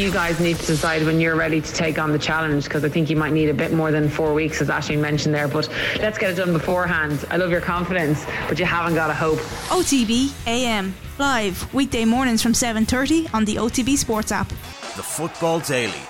you guys need to decide when you're ready to take on the challenge because I think you might need a bit more than four weeks, as Ashley mentioned there. But let's get it done beforehand. I love your confidence, but you haven't got a hope. OTB AM live weekday mornings from 7:30 on the OTB Sports app. The Football Daily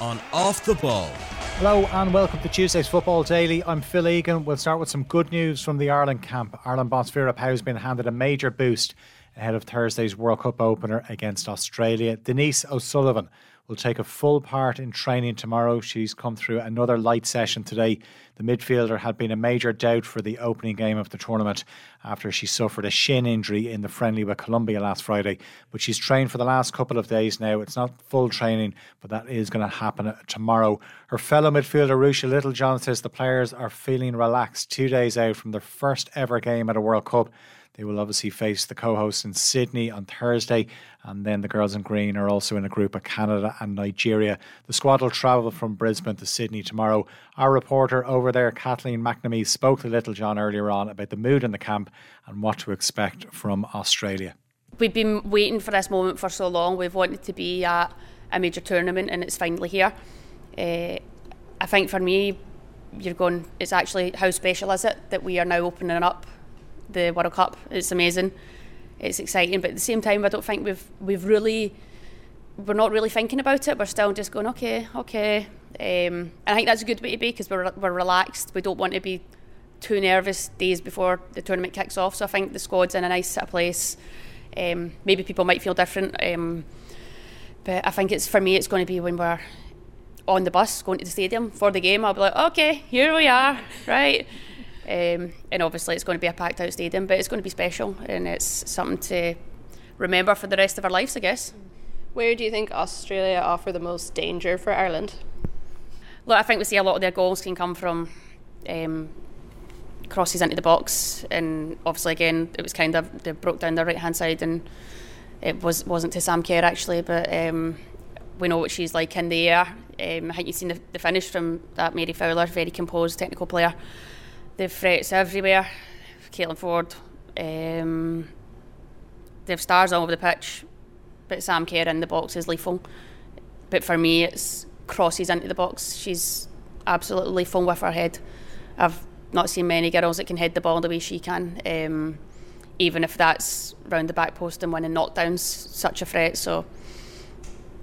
on Off the Ball. Hello and welcome to Tuesday's Football Daily. I'm Phil Egan. We'll start with some good news from the Ireland camp. Ireland boss Vera Pauw has been handed a major boost ahead of Thursday's World Cup opener against Australia. Denise O'Sullivan will take a full part in training tomorrow. She's come through another light session today. The midfielder had been a major doubt for the opening game of the tournament after she suffered a shin injury in the friendly with Colombia last Friday. But she's trained for the last couple of days now. It's not full training, but that is going to happen tomorrow. Her fellow midfielder, Ruesha Littlejohn, says the players are feeling relaxed two days out from their first ever game at a World Cup. They will obviously face the co hosts in Sydney on Thursday, and then the girls in green are also in a group of Canada and Nigeria. The squad will travel from Brisbane to Sydney tomorrow. Our reporter over there, Kathleen McNamee, spoke to Littlejohn earlier on about the mood in the camp and what to expect from Australia. We've been waiting for this moment for so long. We've wanted to be at a major tournament, and it's finally here. Uh, I think for me, you're going, it's actually how special is it that we are now opening up the World Cup. It's amazing. It's exciting, but at the same time, I don't think we've we've really we're not really thinking about it. We're still just going, okay, okay. Um, and I think that's a good way to be because we're we're relaxed. We don't want to be too nervous days before the tournament kicks off. So I think the squad's in a nice of place. Um, maybe people might feel different, um, but I think it's for me. It's going to be when we're on the bus going to the stadium for the game. I'll be like, okay, here we are, right. Um, and obviously, it's going to be a packed out stadium, but it's going to be special and it's something to remember for the rest of our lives, I guess. Where do you think Australia offer the most danger for Ireland? Look, I think we see a lot of their goals can come from um, crosses into the box, and obviously, again, it was kind of they broke down the right hand side, and it was wasn't to Sam Kerr actually, but um, we know what she's like in the air. Um, I think you've seen the, the finish from that Mary Fowler, very composed technical player they've threats everywhere. Caitlin Foord. um, they've stars all over the pitch, but Sam Kerr in the box is lethal. But for me, it's crosses into the box. She's absolutely lethal with her head. I've not seen many girls that can head the ball the way she can, um, even if that's round the back post and winning knockdowns, such a threat. So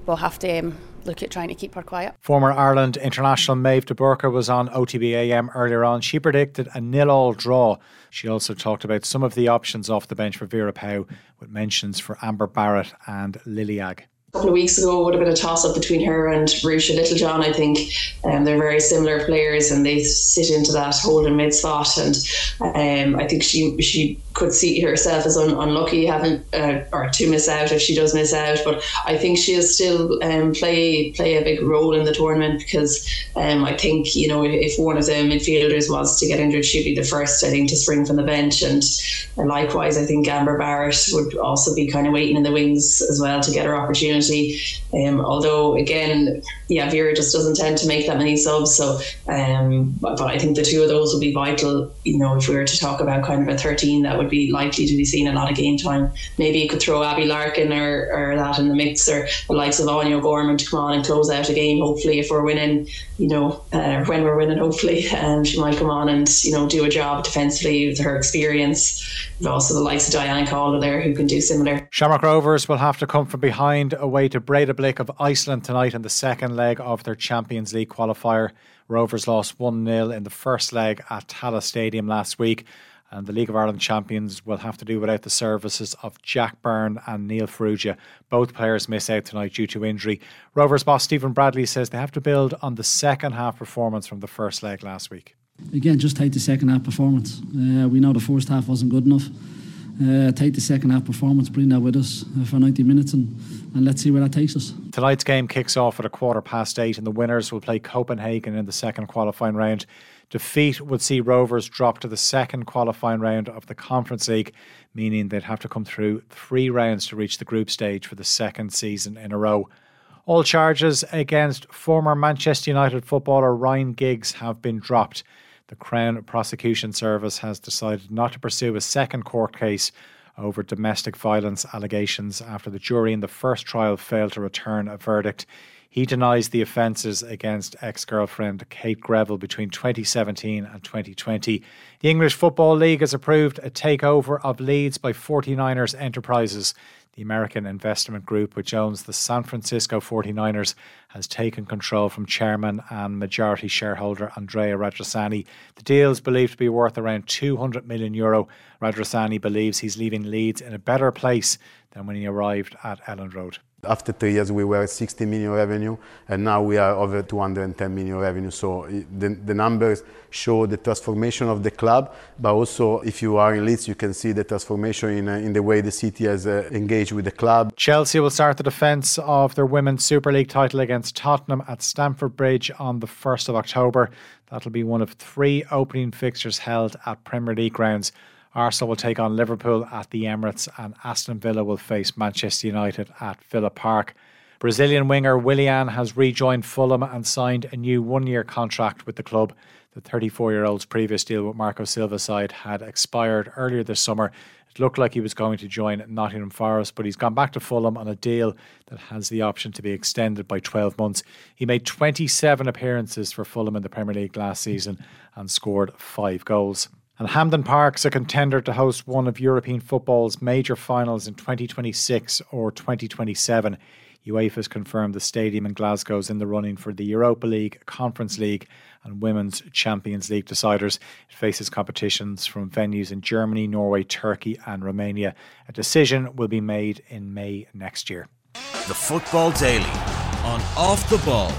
we'll have to um, look at trying to keep her quiet. Former Ireland international Méabh De Burca was on OTBAM earlier on. She predicted a nil-all draw. She also talked about some of the options off the bench for Vera Pauw, with mentions for Amber Barrett and Lily Agg couple of weeks ago would have been a toss up between her and Ruesha Littlejohn. I think um, they're very similar players and they sit into that holding mid spot. And um, I think she she could see herself as un- unlucky having uh, or to miss out if she does miss out. But I think she'll still um, play play a big role in the tournament because um, I think you know if one of the midfielders was to get injured, she'd be the first I think to spring from the bench. And, and likewise, I think Amber Barrett would also be kind of waiting in the wings as well to get her opportunity um, although again, yeah, Vera just doesn't tend to make that many subs. So, um, but, but, I think the two of those will be vital. You know, if we were to talk about kind of a 13 that would be likely to be seeing a lot of game time, maybe you could throw Abbie Larkin or, or that in the mix, or the likes of Áine O'Gorman to come on and close out a game. Hopefully, if we're winning, you know, uh, when we're winning, hopefully, um, she might come on and you know do a job defensively with her experience. Also the likes of Diane Caldwell there who can do similar. Shamrock Rovers will have to come from behind away to Breidablik of Iceland tonight in the second leg of their Champions League qualifier. Rovers lost 1 0 in the first leg at Tallaght Stadium last week. And the League of Ireland champions will have to do without the services of Jack Byrne and Neil Farrugia. Both players miss out tonight due to injury. Rovers boss Stephen Bradley says they have to build on the second half performance from the first leg last week. Again, just take the second half performance. Uh, we know the first half wasn't good enough. Uh, take the second half performance, bring that with us uh, for 90 minutes, and, and let's see where that takes us. Tonight's game kicks off at a quarter past eight, and the winners will play Copenhagen in the second qualifying round. Defeat would see Rovers drop to the second qualifying round of the Conference League, meaning they'd have to come through three rounds to reach the group stage for the second season in a row. All charges against former Manchester United footballer Ryan Giggs have been dropped the Crown Prosecution Service has decided not to pursue a second court case over domestic violence allegations after the jury in the first trial failed to return a verdict. He denies the offences against ex girlfriend Kate Greville between 2017 and 2020. The English Football League has approved a takeover of Leeds by 49ers Enterprises. The American investment group, which owns the San Francisco 49ers, has taken control from chairman and majority shareholder Andrea Radrizzani. The deal is believed to be worth around 200 million euro. Radrizzani believes he's leaving Leeds in a better place than when he arrived at Elland Road. After three years, we were 60 million revenue, and now we are over 210 million revenue. So the, the numbers show the transformation of the club, but also if you are in Leeds, you can see the transformation in, uh, in the way the city has uh, engaged with the club. Chelsea will start the defence of their Women's Super League title against Tottenham at Stamford Bridge on the 1st of October. That'll be one of three opening fixtures held at Premier League grounds. Arsenal will take on Liverpool at the Emirates, and Aston Villa will face Manchester United at Villa Park. Brazilian winger Willian has rejoined Fulham and signed a new one year contract with the club. The 34 year old's previous deal with Marco Silva side had expired earlier this summer. It looked like he was going to join Nottingham Forest, but he's gone back to Fulham on a deal that has the option to be extended by 12 months. He made 27 appearances for Fulham in the Premier League last season and scored five goals. And Hampden Park's a contender to host one of European football's major finals in 2026 or 2027. UEFA has confirmed the stadium in Glasgow is in the running for the Europa League, Conference League, and Women's Champions League deciders. It faces competitions from venues in Germany, Norway, Turkey, and Romania. A decision will be made in May next year. The Football Daily on Off the Ball